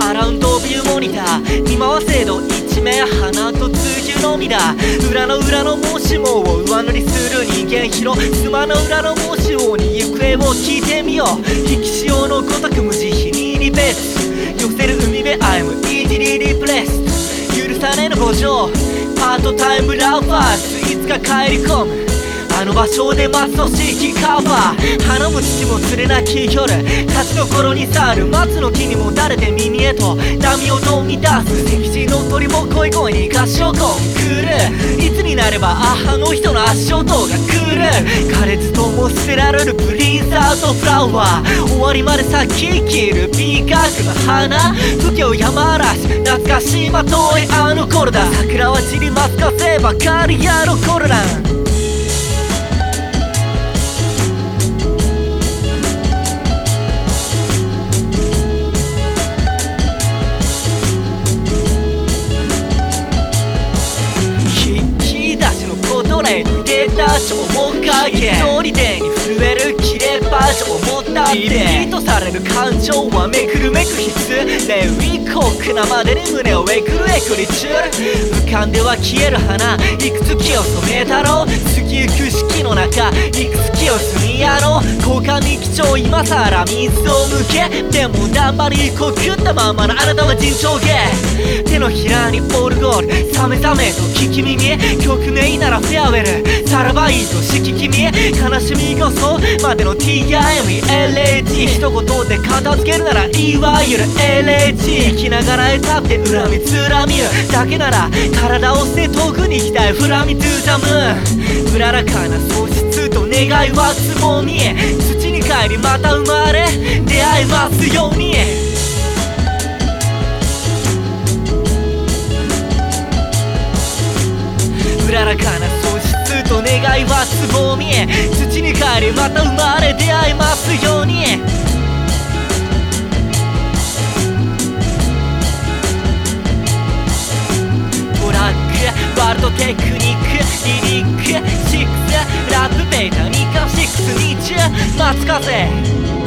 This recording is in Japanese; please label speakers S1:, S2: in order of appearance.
S1: アラウンドビューモニター。見回せど一面鼻と通球のみだ。裏の裏の申しもを上塗りする人間広妻の裏の申し子に行方を聞いてみよう。引き潮のごとく無慈悲にリベース寄せる海辺 I'm easily replaced 許されぬ五条パートタイムラファースいつか帰り込む。あの場所で待つとしきカバー。花も土も釣れなき夜立ちどころに去る松の木にもだれて耳へと。波を飛び出す敵地の鳥も恋声に合唱コンクール。いつになればあの人の足音が来る。枯れずとも捨てられるプリンサートフラワー。終わりまで咲ききる美学の花。不況山嵐。懐かしいまといあの頃だ。桜は散ります。かせばかりやの頃だ。引ことで出た超面影一人でに震える切れ場所を持ったって。リピートされる感情はめくるめく必須。レウィコックなまでに胸をえくるえくり中浮かんでは消える花いくつ木を染めたろう。過ぎゆく四季の中いくつ木を染めろう。交換に貴重今さら水を向け。でも頑張りこくったままのあなたは尋常芸手のひらにオルゴール。サメサメと聞き耳。曲名ならフェアウェル。さらばいいとしき君悲しみこそまでの TIMLA TIMELAG 一言で片付けるならいわゆる LAG 生きながら歌って恨みつらみるだけなら体を捨て遠くに行きたいフラミトゥザム。うららかな喪失と願いはつぼみ土に帰りまた生まれ。出会えますように。うららかな喪失と願いはつぼみ土に帰りまた生まれ。合いますように。トラックワールドテクニックリリックシックスラップベータニカシックスニッチ松風